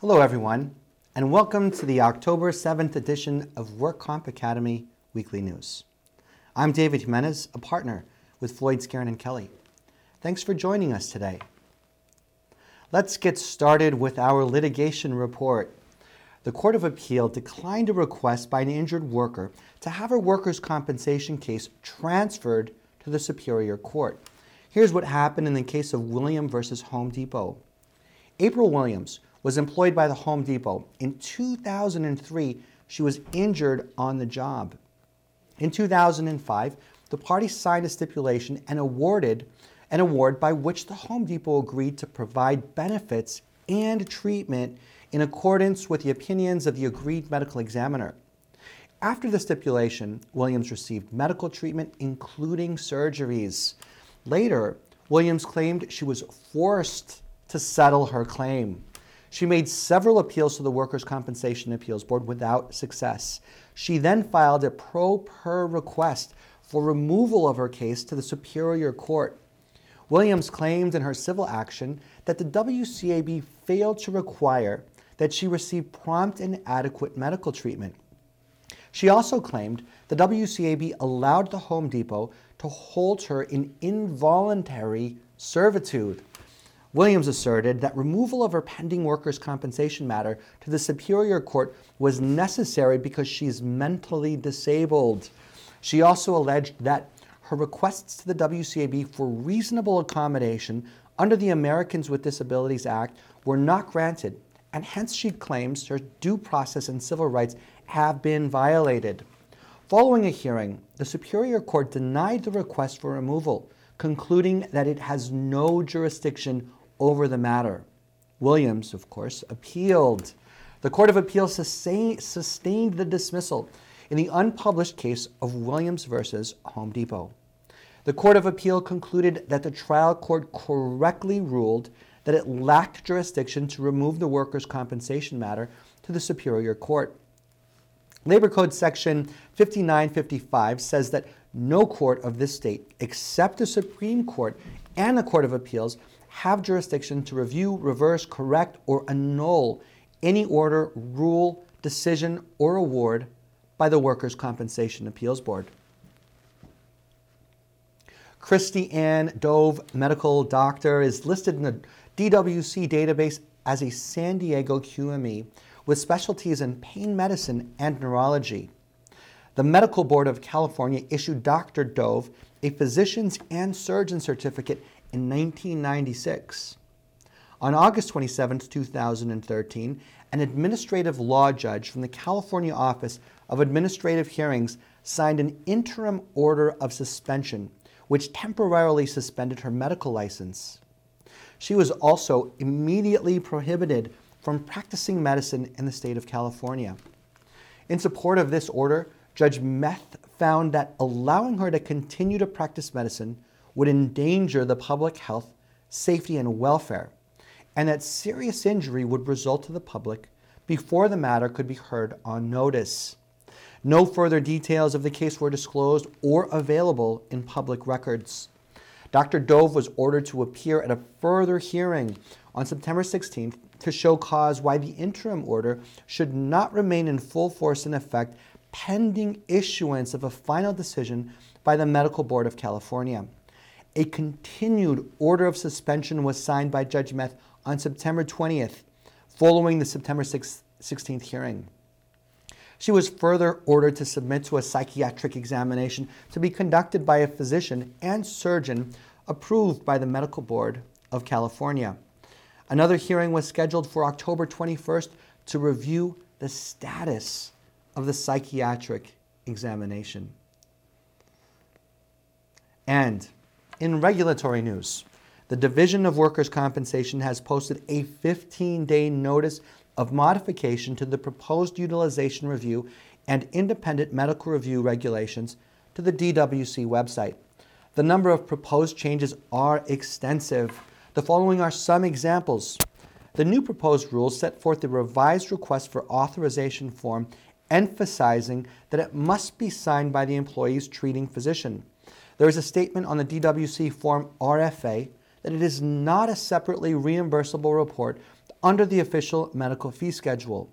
Hello, everyone, and welcome to the October 7th edition of Work Comp Academy Weekly News. I'm David Jimenez, a partner with Floyd Skeren and Kelly. Thanks for joining us today. Let's get started with our litigation report. The Court of Appeal declined a request by an injured worker to have her workers' compensation case transferred to the Superior Court. Here's what happened in the case of William versus Home Depot. April Williams was employed by the Home Depot. In 2003, she was injured on the job. In 2005, the parties signed a stipulation and awarded an award by which the Home Depot agreed to provide benefits and treatment in accordance with the opinions of the agreed medical examiner. After the stipulation, Williams received medical treatment, including surgeries. Later, Williams claimed she was forced to settle her claim. She made several appeals to the Workers' Compensation Appeals Board without success. She then filed a pro per request for removal of her case to the Superior Court. Williams claimed in her civil action that the WCAB failed to require that she receive prompt and adequate medical treatment. She also claimed the WCAB allowed the Home Depot to hold her in involuntary servitude. Williams asserted that removal of her pending workers' compensation matter to the Superior Court was necessary because she's mentally disabled. She also alleged that her requests to the WCAB for reasonable accommodation under the Americans with Disabilities Act were not granted, and hence she claims her due process and civil rights have been violated. Following a hearing, the Superior Court denied the request for removal, concluding that it has no jurisdiction over the matter. Williams, of course, appealed. The Court of Appeals sustained the dismissal in the unpublished case of Williams versus Home Depot. The Court of Appeal concluded that the trial court correctly ruled that it lacked jurisdiction to remove the workers' compensation matter to the Superior Court. Labor Code Section 5955 says that no court of this state, except the Supreme Court and the Court of Appeals, have jurisdiction to review, reverse, correct, or annul any order, rule, decision, or award by the Workers' Compensation Appeals Board. Christy Ann Dove, medical doctor, is listed in the DWC database as a San Diego QME with specialties in pain medicine and neurology. The Medical Board of California issued Dr. Dove a physician's and surgeon certificate in 1996. On August 27, 2013, an administrative law judge from the California Office of Administrative Hearings signed an interim order of suspension, which temporarily suspended her medical license. She was also immediately prohibited from practicing medicine in the state of California. In support of this order, Judge Meth found that allowing her to continue to practice medicine would endanger the public health, safety, and welfare, and that serious injury would result to the public before the matter could be heard on notice. No further details of the case were disclosed or available in public records. Dr. Dove was ordered to appear at a further hearing on September 16th to show cause why the interim order should not remain in full force and effect pending issuance of a final decision by the Medical Board of California. A continued order of suspension was signed by Judge Meth on September 20th, following the September 16th hearing. She was further ordered to submit to a psychiatric examination to be conducted by a physician and surgeon approved by the Medical Board of California. Another hearing was scheduled for October 21st to review the status of the psychiatric examination. And in regulatory news, the Division of Workers' Compensation has posted a 15 day notice of modification to the proposed utilization review and independent medical review regulations to the DWC website. The number of proposed changes are extensive. The following are some examples. The new proposed rules set forth a revised request for authorization form emphasizing that it must be signed by the employee's treating physician. There is a statement on the DWC form RFA that it is not a separately reimbursable report under the official medical fee schedule.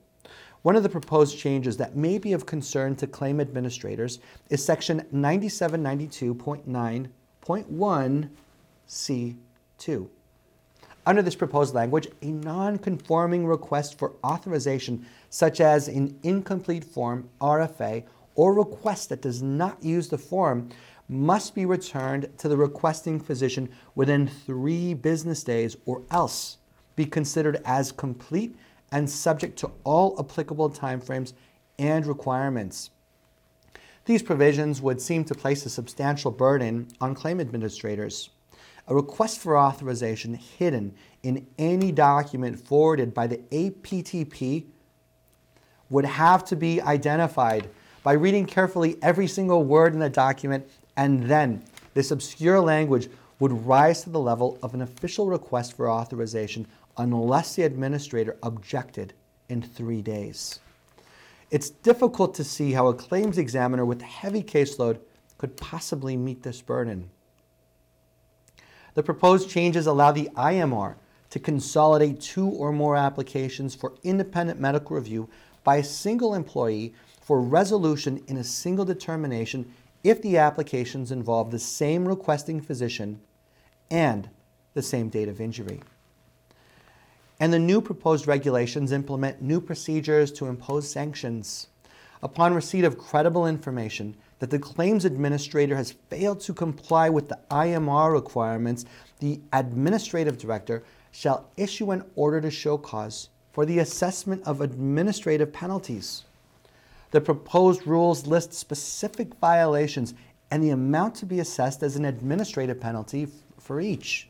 One of the proposed changes that may be of concern to claim administrators is section 9792.9.1 C2. Under this proposed language, a non-conforming request for authorization, such as an incomplete form, RFA, or request that does not use the form, must be returned to the requesting physician within three business days or else be considered as complete and subject to all applicable timeframes and requirements. These provisions would seem to place a substantial burden on claim administrators. A request for authorization hidden in any document forwarded by the APTP would have to be identified by reading carefully every single word in the document, and then this obscure language would rise to the level of an official request for authorization unless the administrator objected in three days. It's difficult to see how a claims examiner with a heavy caseload could possibly meet this burden. The proposed changes allow the IMR to consolidate two or more applications for independent medical review by a single employee for resolution in a single determination if the applications involve the same requesting physician and the same date of injury. And the new proposed regulations implement new procedures to impose sanctions. Upon receipt of credible information that the claims administrator has failed to comply with the IMR requirements, the administrative director shall issue an order to show cause for the assessment of administrative penalties. The proposed rules list specific violations and the amount to be assessed as an administrative penalty for each.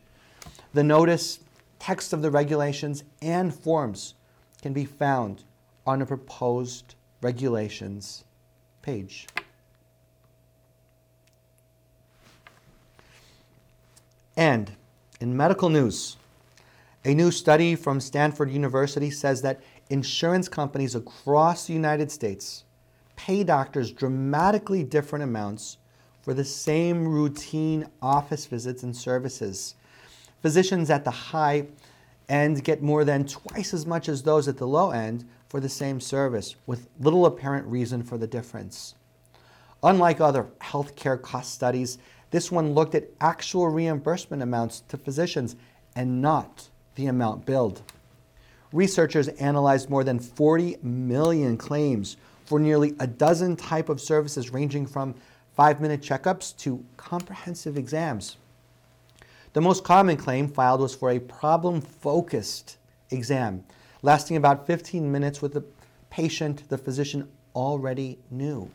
The notice text of the regulations and forms can be found on the proposed regulations page. And in medical news, a new study from Stanford University says that insurance companies across the United States pay doctors dramatically different amounts for the same routine office visits and services Physicians at the high end get more than twice as much as those at the low end for the same service, with little apparent reason for the difference. Unlike other healthcare cost studies, this one looked at actual reimbursement amounts to physicians and not the amount billed. Researchers analyzed more than 40 million claims for nearly a dozen type of services ranging from 5-minute checkups to comprehensive exams. The most common claim filed was for a problem focused exam, lasting about 15 minutes with a patient the physician already knew.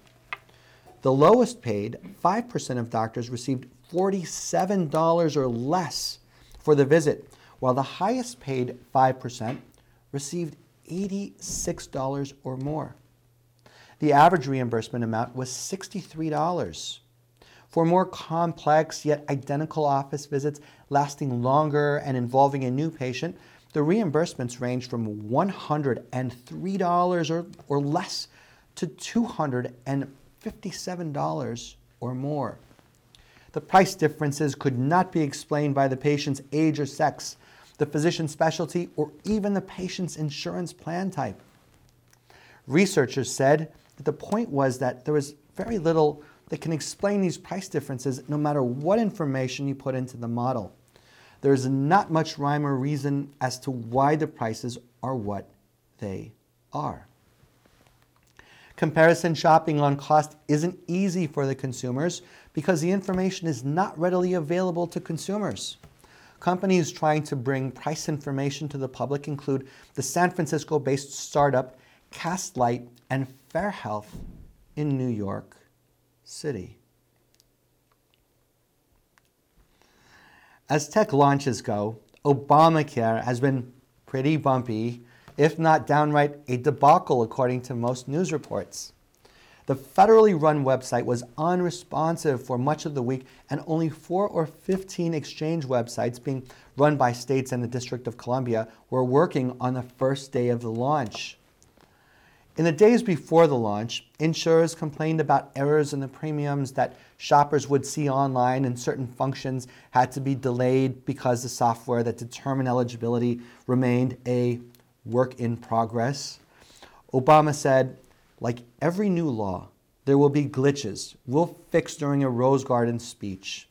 The lowest paid, 5% of doctors received $47 or less for the visit, while the highest paid 5% received $86 or more. The average reimbursement amount was $63. For more complex yet identical office visits lasting longer and involving a new patient, the reimbursements range from $103 or, or less to $257 or more. The price differences could not be explained by the patient's age or sex, the physician's specialty, or even the patient's insurance plan type. Researchers said that the point was that there was very little that can explain these price differences no matter what information you put into the model. There is not much rhyme or reason as to why the prices are what they are. Comparison shopping on cost isn't easy for the consumers because the information is not readily available to consumers. Companies trying to bring price information to the public include the San Francisco based startup Castlight and FairHealth in New York city. As tech launches go, Obamacare has been pretty bumpy, if not downright a debacle, according to most news reports. The federally run website was unresponsive for much of the week, and only four or 15 exchange websites being run by states and the District of Columbia were working on the first day of the launch. In the days before the launch, insurers complained about errors in the premiums that shoppers would see online, and certain functions had to be delayed because the software that determined eligibility remained a work in progress. Obama said, like every new law, there will be glitches we'll fix during a Rose Garden speech.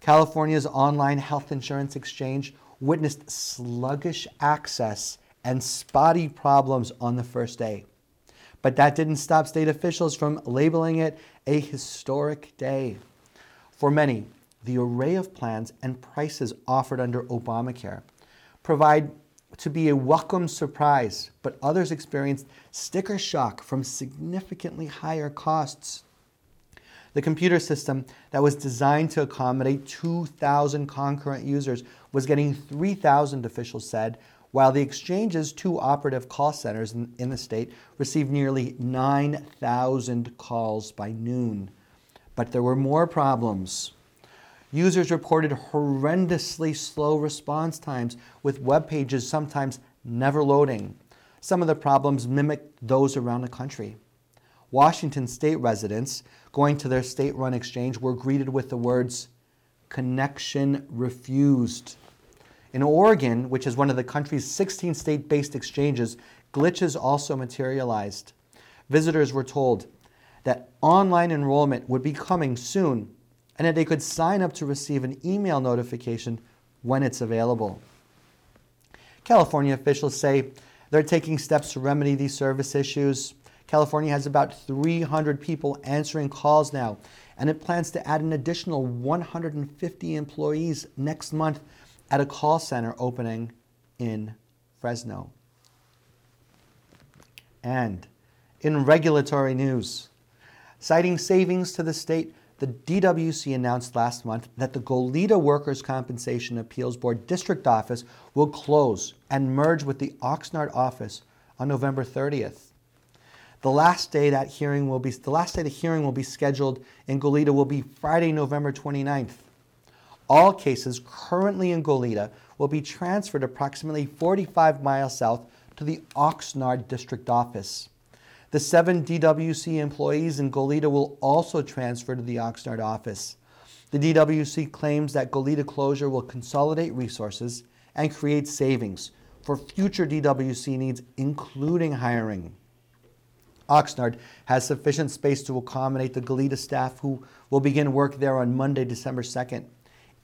California's online health insurance exchange witnessed sluggish access and spotty problems on the first day. But that didn't stop state officials from labeling it a historic day. For many, the array of plans and prices offered under Obamacare provide to be a welcome surprise, but others experienced sticker shock from significantly higher costs. The computer system that was designed to accommodate 2,000 concurrent users was getting 3,000, officials said, while the exchange's two operative call centers in, in the state received nearly 9,000 calls by noon. But there were more problems. Users reported horrendously slow response times, with web pages sometimes never loading. Some of the problems mimicked those around the country. Washington state residents going to their state run exchange were greeted with the words, connection refused. In Oregon, which is one of the country's 16 state based exchanges, glitches also materialized. Visitors were told that online enrollment would be coming soon and that they could sign up to receive an email notification when it's available. California officials say they're taking steps to remedy these service issues. California has about 300 people answering calls now, and it plans to add an additional 150 employees next month at a call center opening in Fresno. And in regulatory news, citing savings to the state the DWC announced last month that the Goleta Workers' Compensation Appeals Board District Office will close and merge with the Oxnard office on November 30th. The last day that hearing will be the last day the hearing will be scheduled in Goleta will be Friday, November 29th. All cases currently in Goleta will be transferred approximately 45 miles south to the Oxnard District Office. The seven DWC employees in Goleta will also transfer to the Oxnard office. The DWC claims that Goleta closure will consolidate resources and create savings for future DWC needs, including hiring. Oxnard has sufficient space to accommodate the Goleta staff who will begin work there on Monday, December 2nd.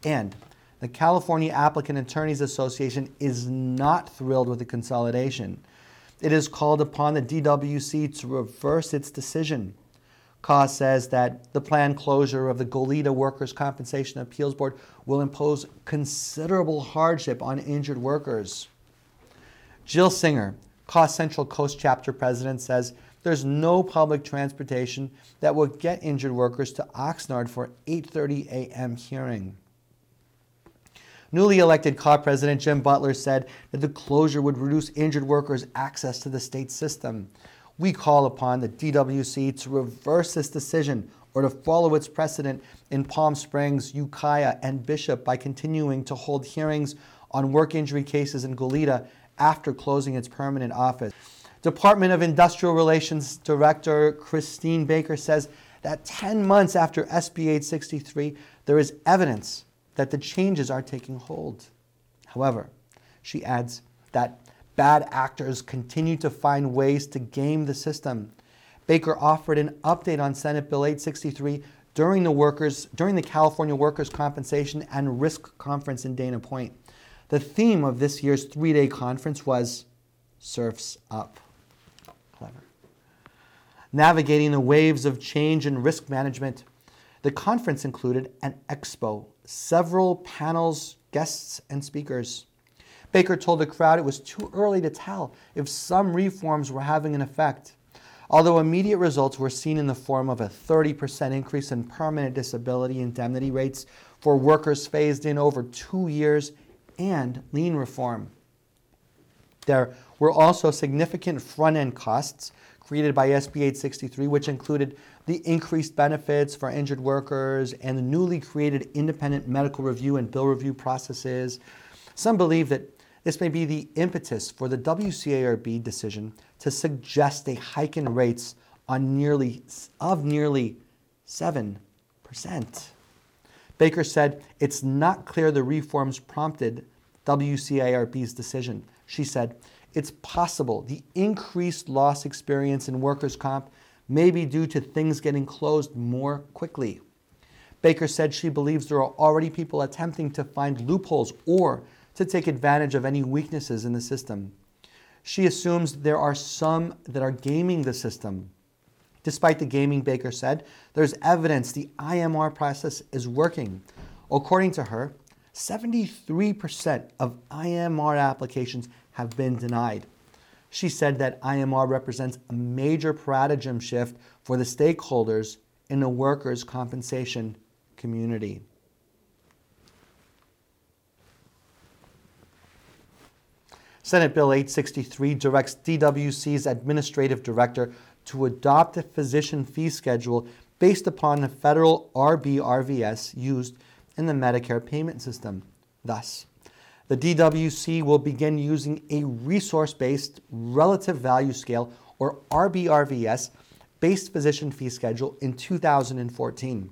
And the California Applicant Attorneys Association is not thrilled with the consolidation it has called upon the DWC to reverse its decision. CAW says that the planned closure of the Goleta Workers' Compensation Appeals Board will impose considerable hardship on injured workers. Jill Singer, CAW Central Coast Chapter President, says there's no public transportation that will get injured workers to Oxnard for 8:30 a.m. hearing. Newly elected CAW President Jim Butler said that the closure would reduce injured workers' access to the state system. We call upon the DWC to reverse this decision or to follow its precedent in Palm Springs, Ukiah, and Bishop by continuing to hold hearings on work injury cases in Goleta after closing its permanent office. Department of Industrial Relations Director Christine Baker says that 10 months after SB 863, there is evidence that the changes are taking hold. However, she adds that bad actors continue to find ways to game the system. Baker offered an update on Senate Bill 863 during the workers during the California Workers' Compensation and Risk Conference in Dana Point. The theme of this year's three-day conference was Surfs Up. Clever. Navigating the waves of change and risk management, the conference included an expo several panels, guests, and speakers. Baker told the crowd it was too early to tell if some reforms were having an effect. Although immediate results were seen in the form of a 30% increase in permanent disability indemnity rates for workers phased in over two years and lien reform. There were also significant front end costs created by SB 863, which included the increased benefits for injured workers and the newly created independent medical review and bill review processes. Some believe that this may be the impetus for the WCIRB decision to suggest a hike in rates on nearly of nearly 7%. Baker said it's not clear the reforms prompted WCIRB's decision. She said, it's possible the increased loss experience in workers' comp may be due to things getting closed more quickly. Baker said she believes there are already people attempting to find loopholes or to take advantage of any weaknesses in the system. She assumes there are some that are gaming the system. Despite the gaming, Baker said, there's evidence the IMR process is working. According to her, 73% of IMR applications have been denied. She said that IMR represents a major paradigm shift for the stakeholders in the workers' compensation community. Senate Bill 863 directs DWC's administrative director to adopt a physician fee schedule based upon the federal RBRVS used in the Medicare payment system. Thus, the DWC will begin using a resource based relative value scale, or RBRVS, based physician fee schedule in 2014.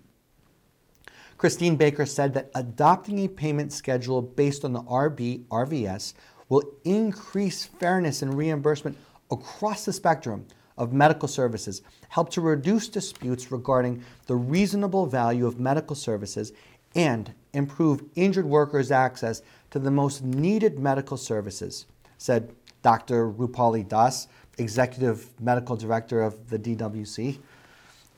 Christine Baker said that adopting a payment schedule based on the RBRVS will increase fairness and reimbursement across the spectrum of medical services, help to reduce disputes regarding the reasonable value of medical services, and improve injured workers' access to the most needed medical services, said Dr. Rupali Das, Executive Medical Director of the DWC.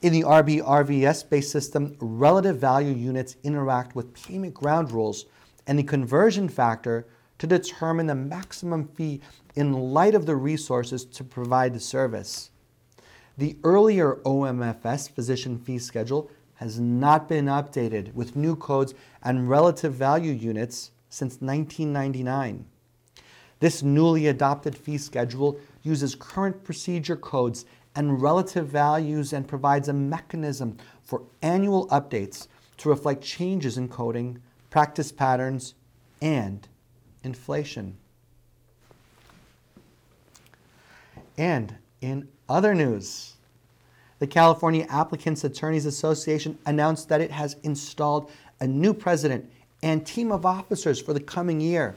In the RBRVS based system, relative value units interact with payment ground rules and the conversion factor to determine the maximum fee in light of the resources to provide the service. The earlier OMFS physician fee schedule has not been updated with new codes and relative value units since 1999. This newly adopted fee schedule uses current procedure codes and relative values and provides a mechanism for annual updates to reflect changes in coding, practice patterns, and inflation. And in other news, the California Applicants Attorneys Association announced that it has installed a new president and team of officers for the coming year.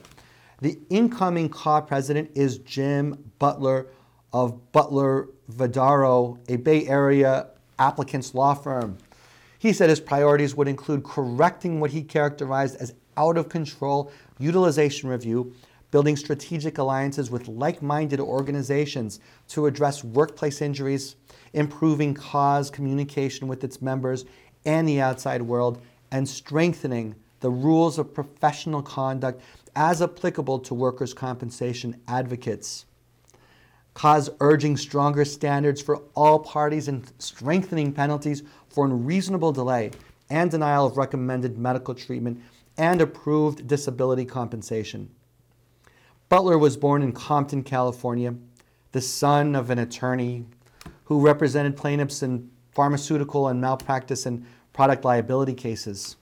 The incoming CAW president is Jim Butler of Butler Viadro, a Bay Area applicants law firm. He said his priorities would include correcting what he characterized as out of control utilization review, building strategic alliances with like minded organizations to address workplace injuries, improving cause communication with its members and the outside world, and strengthening the rules of professional conduct as applicable to workers' compensation advocates. Cause urging stronger standards for all parties and strengthening penalties for unreasonable delay and denial of recommended medical treatment and approved disability compensation. Butler was born in Compton, California, the son of an attorney who represented plaintiffs in pharmaceutical and malpractice and product liability cases.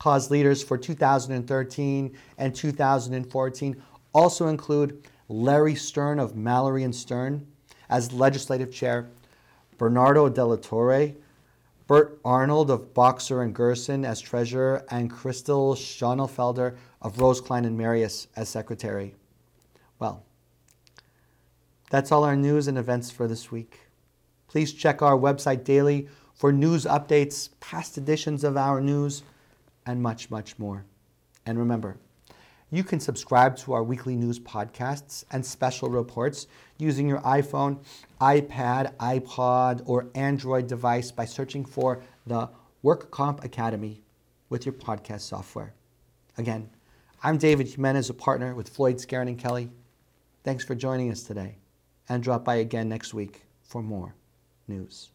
CAW's leaders for 2013 and 2014 also include Larry Stern of Mallory and Stern as legislative chair, Bernardo Della Torre, Bert Arnold of Boxer and Gerson as treasurer, and Crystal Schonelfelder of Rose Klein and Marias as secretary. Well, that's all our news and events for this week. Please check our website daily for news updates, past editions of our news, and much, much more. And remember, you can subscribe to our weekly news podcasts and special reports using your iPhone, iPad, iPod, or Android device by searching for the Work Comp Academy with your podcast software. Again, I'm David Jimenez, a partner with Floyd Skeren and Kelly. Thanks for joining us today, and drop by again next week for more news.